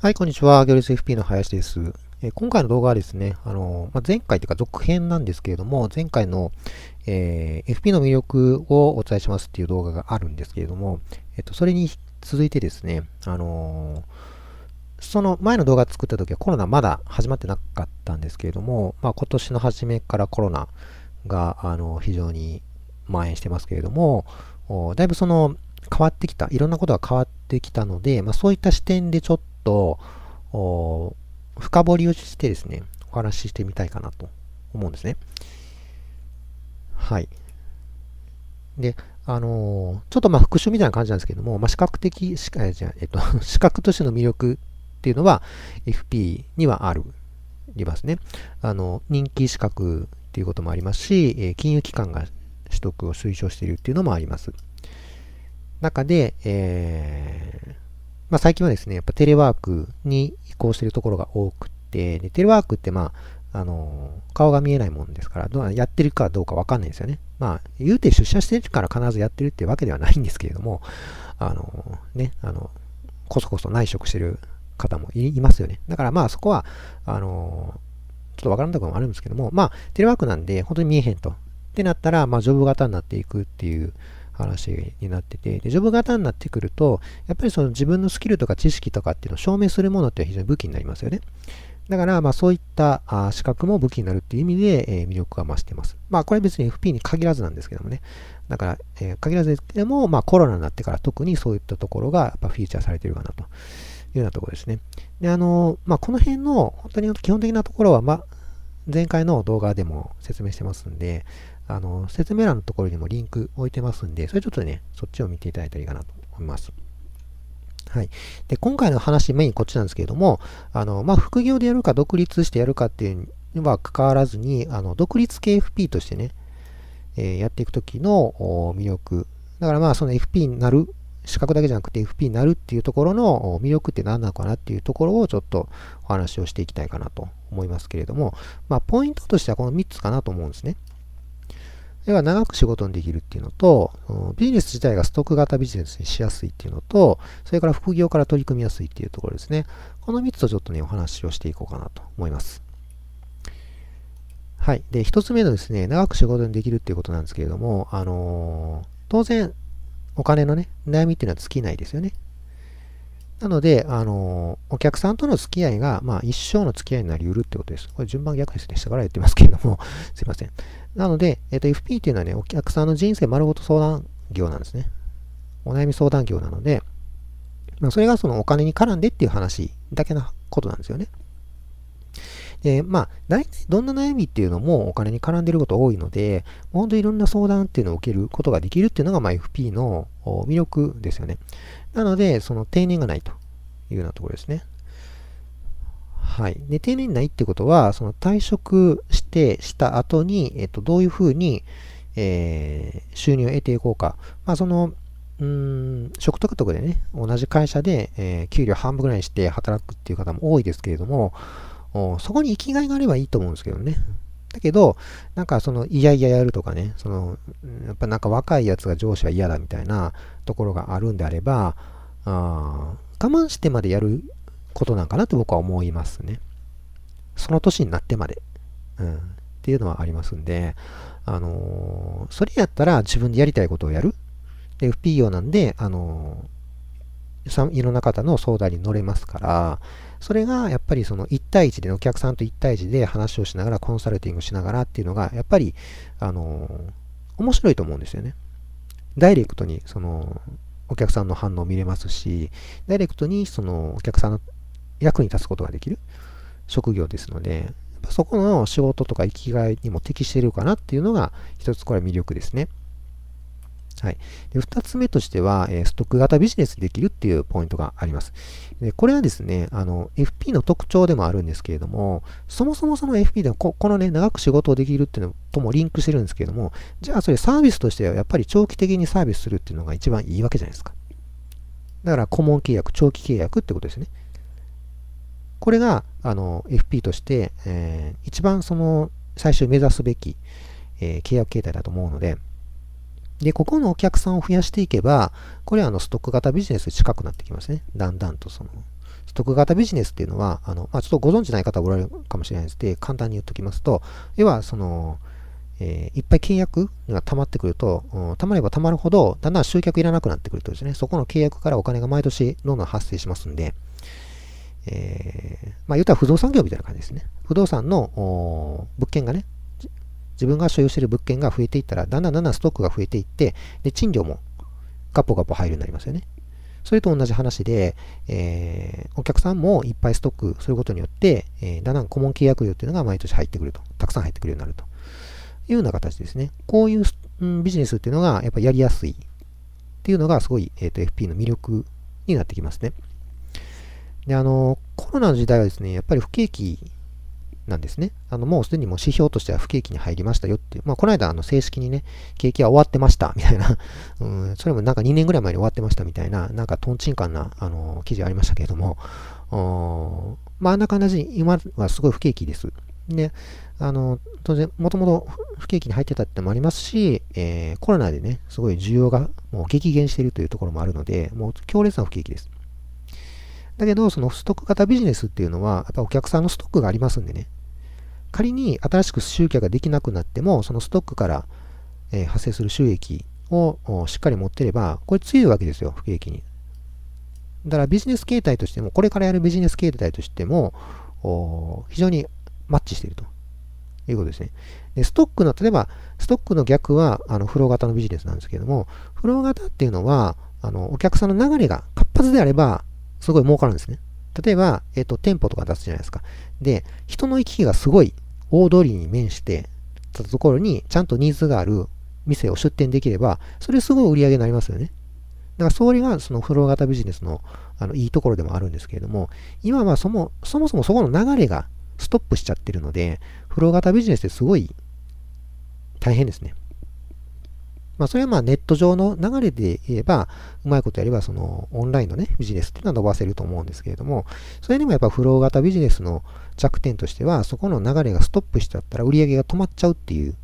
はい、こんにちは。行列 FP の林です。え今回の動画はですね、あのまあ、前回というか続編なんですけれども、前回の、えー、FP の魅力をお伝えしますっていう動画があるんですけれども、えっと、それに続いてですね、あの、その前の動画作った時はコロナまだ始まってなかったんですけれども、まあ、今年の初めからコロナが、あの非常に蔓延してますけれども、だいぶその変わってきた、いろんなことが変わってきたので、まあ、そういった視点でちょっと深掘りをしてですね、お話ししてみたいかなと思うんですね。はい。で、あのー、ちょっとまあ復習みたいな感じなんですけども、まあ、視覚的、視覚えっと、視覚としての魅力っていうのは FP にはある、りますね。あの、人気資格っていうこともありますし、え金融機関が取得を推奨しているっていうのもあります。中で、えー、まあ、最近はですね、やっぱテレワークに移行しているところが多くて、でテレワークってまあ、あの、顔が見えないもんですから、どうやってるかどうかわかんないですよね。まあ、言うて出社してるから必ずやってるってわけではないんですけれども、あの、ね、あの、こそこそ内職してる方もいますよね。だからまあそこは、あの、ちょっとわからんところもあるんですけども、まあ、テレワークなんで本当に見えへんと。ってなったら、まあ、ジョブ型になっていくっていう話になってて、で、ジョブ型になってくると、やっぱりその自分のスキルとか知識とかっていうのを証明するものっていうのは非常に武器になりますよね。だから、まあそういったあ資格も武器になるっていう意味で、えー、魅力が増してます。まあこれ別に FP に限らずなんですけどもね。だから、えー、限らずですけども、まあコロナになってから特にそういったところがやっぱフィーチャーされてるかなというようなところですね。で、あのまあこの辺の本当に基本的なところは、まあ前回の動画でも説明してますんで、あの、説明欄のところにもリンク置いてますんで、それちょっとね、そっちを見ていただいたらいいかなと思います。はい。で、今回の話、メインこっちなんですけれども、あの、まあ、副業でやるか独立してやるかっていうのは関わらずに、あの、独立系 FP としてね、えー、やっていくときの魅力。だからまあ、その FP になる、資格だけじゃなくて FP になるっていうところの魅力って何なのかなっていうところをちょっとお話をしていきたいかなと思いますけれども、まあ、ポイントとしてはこの3つかなと思うんですね。では長く仕事にできるっていうのと、ビジネス自体がストック型ビジネスにしやすいっていうのと、それから副業から取り組みやすいっていうところですね。この3つをちょっとね、お話をしていこうかなと思います。はい。で、1つ目のですね、長く仕事にできるっていうことなんですけれども、あのー、当然、お金のね、悩みっていうのは尽きないですよね。なので、あの、お客さんとの付き合いが、まあ、一生の付き合いになり得るってことです。これ順番逆ですね。下から言ってますけれども、すいません。なので、えっ、と、FP っていうのはね、お客さんの人生丸ごと相談業なんですね。お悩み相談業なので、まあ、それがそのお金に絡んでっていう話だけなことなんですよね。で、まあ、大体どんな悩みっていうのもお金に絡んでること多いので、本当にいろんな相談っていうのを受けることができるっていうのが、まあ、FP の魅力ですよね。なので、その定年がないというようなところですね。はい。で、定年ないってことは、その退職して、した後に、えっと、どういうふうに、えー、収入を得ていこうか。まあ、その、うん、職得得でね、同じ会社で、えー、給料半分ぐらいにして働くっていう方も多いですけれども、そこに生きがいがあればいいと思うんですけどね。だけど、なんかその、いやいややるとかね、その、やっぱなんか若いやつが上司は嫌だみたいなところがあるんであれば、あ我慢してまでやることなんかなと僕は思いますね。その年になってまで。うん。っていうのはありますんで、あのー、それやったら自分でやりたいことをやる。で、FPO なんで、あのー、いろんな方の相談に乗れますから、それがやっぱりその1対1で、お客さんと1対1で話をしながら、コンサルティングしながらっていうのが、やっぱり、あの、面白いと思うんですよね。ダイレクトに、その、お客さんの反応を見れますし、ダイレクトに、その、お客さんの役に立つことができる職業ですので、そこの仕事とか生きがいにも適してるかなっていうのが、一つこれは魅力ですね。はい。で、二つ目としては、えー、ストック型ビジネスできるっていうポイントがあります。で、これはですね、あの、FP の特徴でもあるんですけれども、そもそもその FP ではこ、このね、長く仕事をできるっていうのともリンクしてるんですけれども、じゃあそれサービスとしてはやっぱり長期的にサービスするっていうのが一番いいわけじゃないですか。だから顧問契約、長期契約ってことですね。これが、あの、FP として、えー、一番その、最初目指すべき、えー、契約形態だと思うので、で、ここのお客さんを増やしていけば、これはあのストック型ビジネス近くなってきますね。だんだんとその、ストック型ビジネスっていうのは、あの、まあ、ちょっとご存知ない方おられるかもしれないですで、簡単に言っておきますと、要は、その、えー、いっぱい契約が溜まってくると、うん、溜まれば溜まるほど、だんだん集客いらなくなってくるとですね、そこの契約からお金が毎年どんどん発生しますんで、えー、まあ言うたら不動産業みたいな感じですね。不動産の物件がね、自分が所有している物件が増えていったら、だんだんだんだんストックが増えていって、で、賃料もガポガポ入るようになりますよね。それと同じ話で、えー、お客さんもいっぱいストックすることによって、えー、だんだん顧問契約料っていうのが毎年入ってくると。たくさん入ってくるようになると。いうような形ですね。こういう、うん、ビジネスっていうのがやっぱりやりやすいっていうのがすごい、えーと、FP の魅力になってきますね。で、あの、コロナの時代はですね、やっぱり不景気なんですね。あの、もうすでにもう指標としては不景気に入りましたよっていう。まあ、この間、あの、正式にね、景気は終わってました、みたいなうん、それもなんか2年ぐらい前に終わってましたみたいな、なんかトンチンカンな、あの、記事ありましたけれども、まあ、あんな感じ、今はすごい不景気です。で、あの、当然、もともと不景気に入ってたってのもありますし、えー、コロナでね、すごい需要がもう激減しているというところもあるので、もう強烈な不景気です。だけど、そのストック型ビジネスっていうのは、やっぱお客さんのストックがありますんでね、仮に新しく集客ができなくなっても、そのストックから、えー、発生する収益をしっかり持ってれば、これ強いわけですよ、不景気に。だからビジネス形態としても、これからやるビジネス形態としても、非常にマッチしているということですね。でストックの、例えば、ストックの逆は、あの、フロー型のビジネスなんですけれども、フロー型っていうのは、あの、お客さんの流れが活発であれば、すごい儲かるんですね。例えば、えっ、ー、と、店舗とか出すじゃないですか。で、人の行き来がすごい大通りに面してたところに、ちゃんとニーズがある店を出店できれば、それすごい売り上げになりますよね。だからそれがそのフロー型ビジネスのあのいいところでもあるんですけれども、今はそもそもそもそこの流れがストップしちゃってるので、フロー型ビジネスってすごい大変ですね。まあ、それはまあネット上の流れで言えば、うまいことやれば、そのオンラインのね、ビジネスっていうのは伸ばせると思うんですけれども、それにもやっぱフロー型ビジネスの弱点としては、そこの流れがストップしちゃったら売り上げが止まっちゃうっていう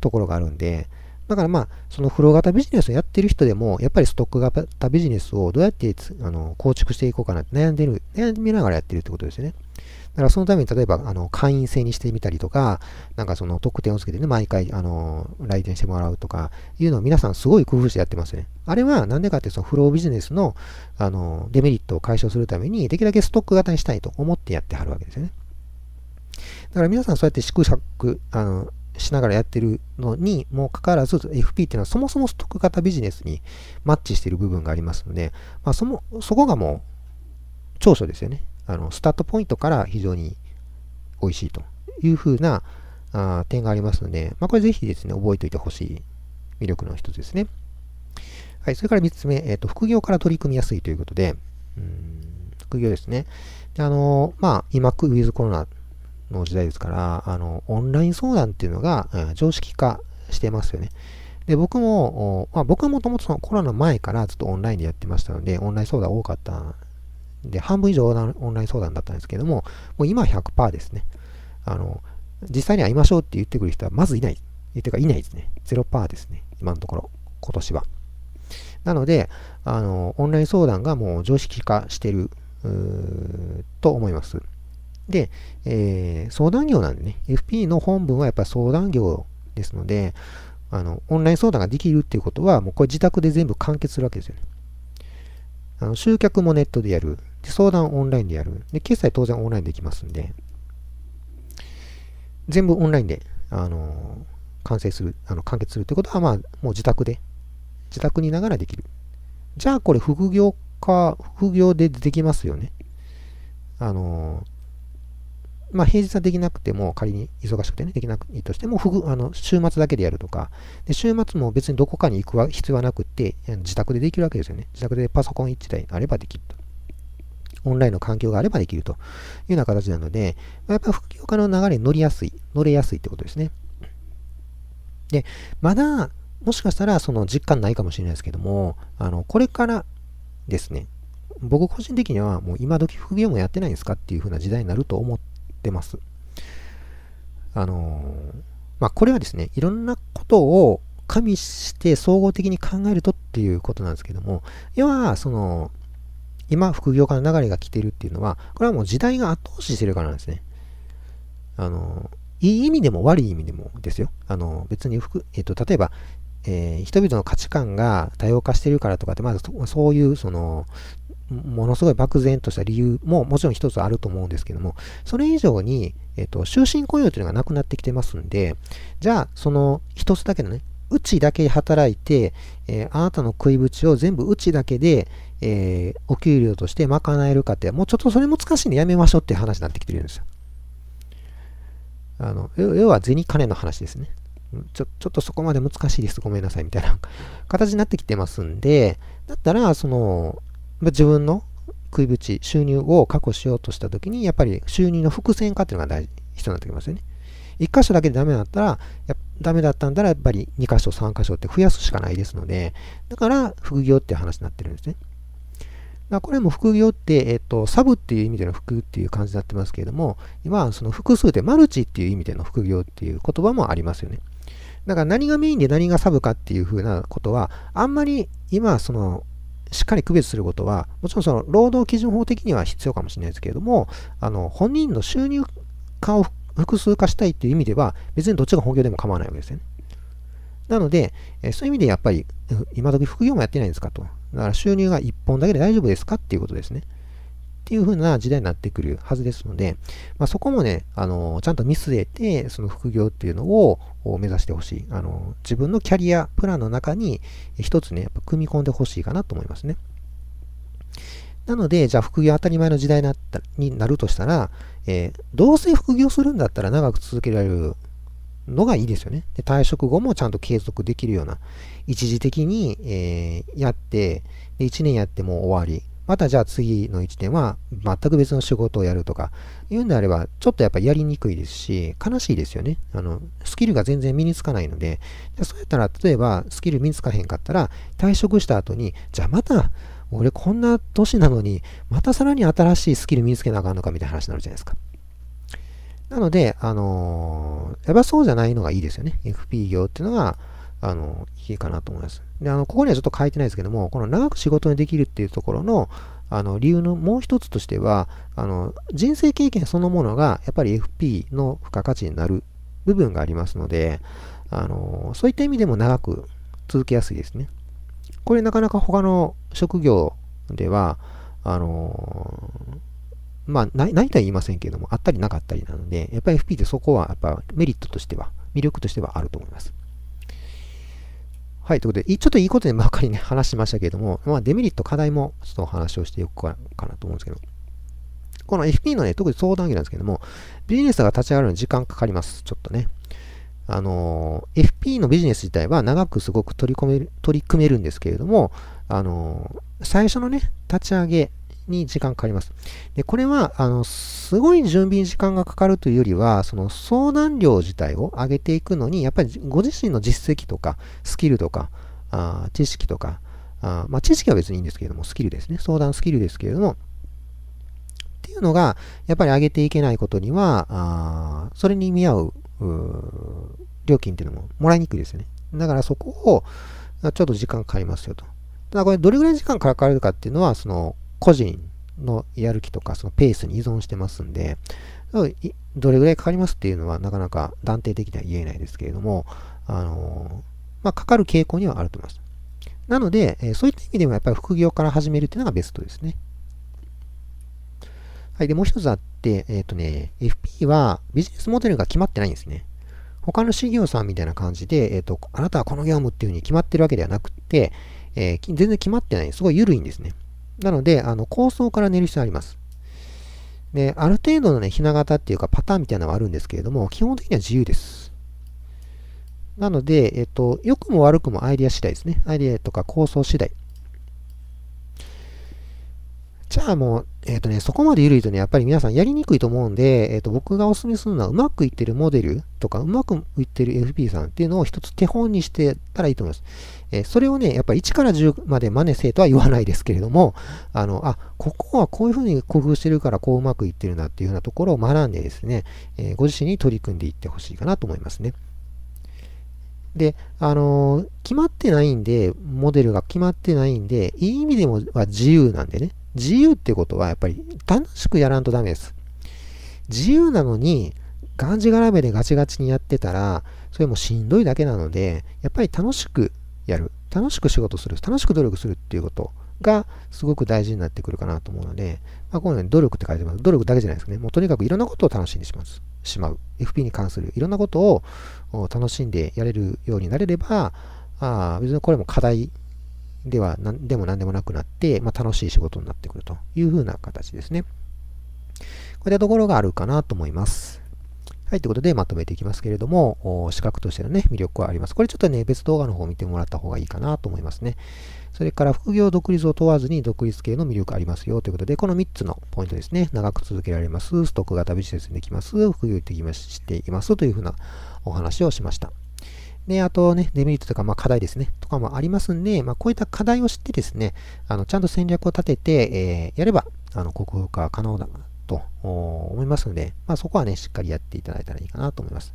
ところがあるんで、だからまあ、そのフロー型ビジネスをやってる人でも、やっぱりストック型ビジネスをどうやってあの構築していこうかなって悩んでる、悩みながらやってるってことですよね。だからそのために例えば、あの、会員制にしてみたりとか、なんかその特典をつけてね、毎回、あの、来店してもらうとか、いうのを皆さんすごい工夫してやってますね。あれはなんでかってそのフロービジネスの、あの、デメリットを解消するために、できるだけストック型にしたいと思ってやってはるわけですよね。だから皆さんそうやって縮尺、あの、しながらやってるのにもかかわらず FP っていうのはそもそもストック型ビジネスにマッチしてる部分がありますので、まあ、そもそこがもう長所ですよね。あの、スタートポイントから非常に美味しいというふうなあ点がありますので、まあ、これぜひですね、覚えておいてほしい魅力の一つですね。はい、それから3つ目、えっ、ー、と、副業から取り組みやすいということで、うん副業ですね。であの、まあ、今、ウィズコロナの時代ですから、あの、オンライン相談っていうのが、うん、常識化してますよね。で、僕も、まあ、僕はもともとコロナ前からずっとオンラインでやってましたので、オンライン相談多かったで、半分以上オンライン相談だったんですけども、もう今100%ですね。あの、実際に会いましょうって言ってくる人はまずいない。言ってかいないですね。0%ですね。今のところ。今年は。なので、あの、オンライン相談がもう常識化してる、と思います。で、えー、相談業なんでね、FP の本文はやっぱり相談業ですので、あの、オンライン相談ができるっていうことは、もうこれ自宅で全部完結するわけですよね。あの集客もネットでやる。で相談オンラインでやる。で、決済当然オンラインできますんで、全部オンラインで、あの完成する、あの完結するってことは、まあ、もう自宅で、自宅にいながらできる。じゃあ、これ副業か、副業でできますよね。あのまあ、平日はできなくても、仮に忙しくてね、できなくていとしても、ふぐあの週末だけでやるとかで、週末も別にどこかに行く必要はなくて、自宅でできるわけですよね。自宅でパソコン1台あればできると。オンラインの環境があればできるというような形なので、やっぱり副業家の流れに乗りやすい、乗れやすいってことですね。で、まだ、もしかしたらその実感ないかもしれないですけども、あの、これからですね、僕個人的にはもう今時副業もやってないんですかっていう風な時代になると思ってます。あのまあ、これはですね、いろんなことを加味して総合的に考えるとっていうことなんですけども、要は、その、今、副業家の流れが来てるっていうのは、これはもう時代が後押ししてるからなんですね。あの、いい意味でも悪い意味でもですよ。あの、別に服、えっ、と、例えば、えー、人々の価値観が多様化してるからとかって、まずそういう、その、ものすごい漠然とした理由ももちろん一つあると思うんですけども、それ以上に、えっ、と、終身雇用というのがなくなってきてますんで、じゃあ、その一つだけのね、うちだけ働いて、えー、あなたの食いぶちを全部うちだけで、えー、お給料として賄えるかって、もうちょっとそれ難しいんでやめましょうっていう話になってきてるんですよ。あの、要は銭金の話ですね。ちょ、ちょっとそこまで難しいです。ごめんなさい。みたいな 形になってきてますんで、だったら、その、自分の食いぶち、収入を確保しようとしたときに、やっぱり収入の伏線化っていうのが大事、必要になってきますよね。1箇所だけでダメだったら、やダメだったんだら、やっぱり2箇所、3箇所って増やすしかないですので、だから副業っていう話になってるんですね。だこれも副業って、えっと、サブっていう意味での副っていう感じになってますけれども、今はその複数でマルチっていう意味での副業っていう言葉もありますよね。だから何がメインで何がサブかっていうふうなことは、あんまり今、その、しっかり区別することは、もちろんその労働基準法的には必要かもしれないですけれども、あの、本人の収入化を複数化したいっていう意味では、別にどっちが本業でも構わないわけですよね。なので、えそういう意味でやっぱり、今時副業もやってないんですかと。だから収入が1本だけで大丈夫ですかっていうことですね。っていう風な時代になってくるはずですので、まあ、そこもね、あのちゃんと見据えて、その副業っていうのを目指してほしい。あの自分のキャリアプランの中に一つね、やっぱ組み込んでほしいかなと思いますね。なので、じゃあ副業当たり前の時代になったになるとしたら、えー、どうせ副業するんだったら長く続けられるのがいいですよね。で退職後もちゃんと継続できるような、一時的に、えー、やって、で1年やっても終わり、またじゃあ次の1年は全く別の仕事をやるとか、いうんであれば、ちょっとやっぱりやりにくいですし、悲しいですよね。あの、スキルが全然身につかないので、そうやったら、例えばスキル身につかへんかったら、退職した後に、じゃあまた、俺こんな年なのに、またさらに新しいスキル身につけなあかんのかみたいな話になるじゃないですか。なので、あのー、やっぱそうじゃないのがいいですよね。FP 業っていうのが、あの、いいかなと思います。で、あの、ここにはちょっと書いてないですけども、この長く仕事にできるっていうところの、あの、理由のもう一つとしては、あの、人生経験そのものが、やっぱり FP の付加価値になる部分がありますので、あの、そういった意味でも長く続けやすいですね。これなかなか他の職業では、あのまあ、ないとは言いませんけれども、あったりなかったりなので、やっぱり FP ってそこはやっぱメリットとしては、魅力としてはあると思います。はい、ということで、ちょっといいことでばかりね、話しましたけれども、まあ、デメリット、課題もちょっとお話をしていこうかなと思うんですけど、この FP のね、特に相談機なんですけども、ビジネスが立ち上がるのに時間かかります。ちょっとね。あの FP のビジネス自体は長くすごく取り込める、取り組めるんですけれども、あの最初のね、立ち上げに時間かかります。で、これは、あの、すごい準備時間がかかるというよりは、その相談量自体を上げていくのに、やっぱりご自身の実績とか、スキルとか、あ知識とか、あまあ、知識は別にいいんですけれども、スキルですね。相談スキルですけれども、っていうのが、やっぱり上げていけないことには、あそれに見合う料金っていうのももらいにくいですよね。だからそこを、ちょっと時間かかりますよと。ただこれどれぐらい時間かかるかっていうのは、その個人のやる気とかそのペースに依存してますんで、どれぐらいかかりますっていうのはなかなか断定的には言えないですけれども、あのまあ、かかる傾向にはあると思います。なので、そういった意味でもやっぱり副業から始めるっていうのがベストですね。はい。で、もう一つあって、えっ、ー、とね、FP はビジネスモデルが決まってないんですね。他の事業さんみたいな感じで、えっ、ー、と、あなたはこの業務っていうふうに決まってるわけではなくて、えー、全然決まってない。すごい緩いんですね。なので、あの構想から寝る必要あります。で、ある程度のね、ひな型っていうかパターンみたいなのはあるんですけれども、基本的には自由です。なので、えっと、良くも悪くもアイデア次第ですね。アイデアとか構想次第。じゃあもう、えっ、ー、とね、そこまで緩いとね、やっぱり皆さんやりにくいと思うんで、えっ、ー、と、僕がお勧めするのは、うまくいってるモデルとか、うまくいってる FP さんっていうのを一つ手本にしてたらいいと思います。えー、それをね、やっぱり1から10まで真似せとは言わないですけれども、あの、あ、ここはこういうふうに工夫してるからこううまくいってるなっていうようなところを学んでですね、えご自身に取り組んでいってほしいかなと思いますね。で、あの、決まってないんで、モデルが決まってないんで、いい意味でもは自由なんでね、自由ってことはやっぱり楽しくやらんとダメです。自由なのに、がんじがらめでガチガチにやってたら、それもしんどいだけなので、やっぱり楽しくやる。楽しく仕事する。楽しく努力するっていうことがすごく大事になってくるかなと思うので、まあ、このように努力って書いてます。努力だけじゃないですね。もうとにかくいろんなことを楽しんでしまう。しまう FP に関するいろんなことを楽しんでやれるようになれれば、あ別にこれも課題では何でも何でもなくなって、まあ、楽しい仕事になってくるというふうな形ですね。こういったところがあるかなと思います。はい、ということでまとめていきますけれども、資格としてのね、魅力はあります。これちょっとね、別動画の方を見てもらった方がいいかなと思いますね。それから副業独立を問わずに独立系の魅力ありますよということで、この3つのポイントですね。長く続けられます。ストック型ビジネスにできます。副業できましていますというふうなお話をしました。で、あとね、デメリットとか、まあ、課題ですね、とかもありますんで、まあ、こういった課題を知ってですね、あのちゃんと戦略を立てて、えー、やれば、あの克服は可能だと思いますので、まあ、そこはね、しっかりやっていただいたらいいかなと思います。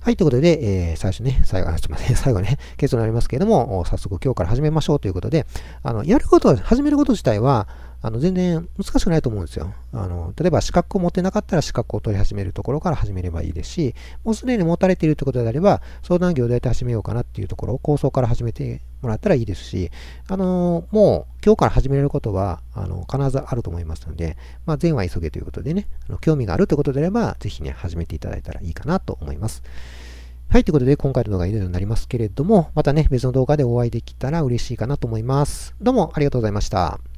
はい、ということで、えー、最初ね、最後、あ、すみません、最後ね、結論になりますけれども、早速今日から始めましょうということで、あの、やること、始めること自体は、あの、全然難しくないと思うんですよ。あの、例えば資格を持ってなかったら資格を取り始めるところから始めればいいですし、もうすでに持たれているということであれば、相談業でやって始めようかなっていうところを構想から始めてもらったらいいですし、あの、もう今日から始めれることは、あの、必ずあると思いますので、まあ、善は急げということでね、あの興味があるということであれば、ぜひね、始めていただいたらいいかなと思います。はい、ということで今回の動画は以上になりますけれども、またね、別の動画でお会いできたら嬉しいかなと思います。どうもありがとうございました。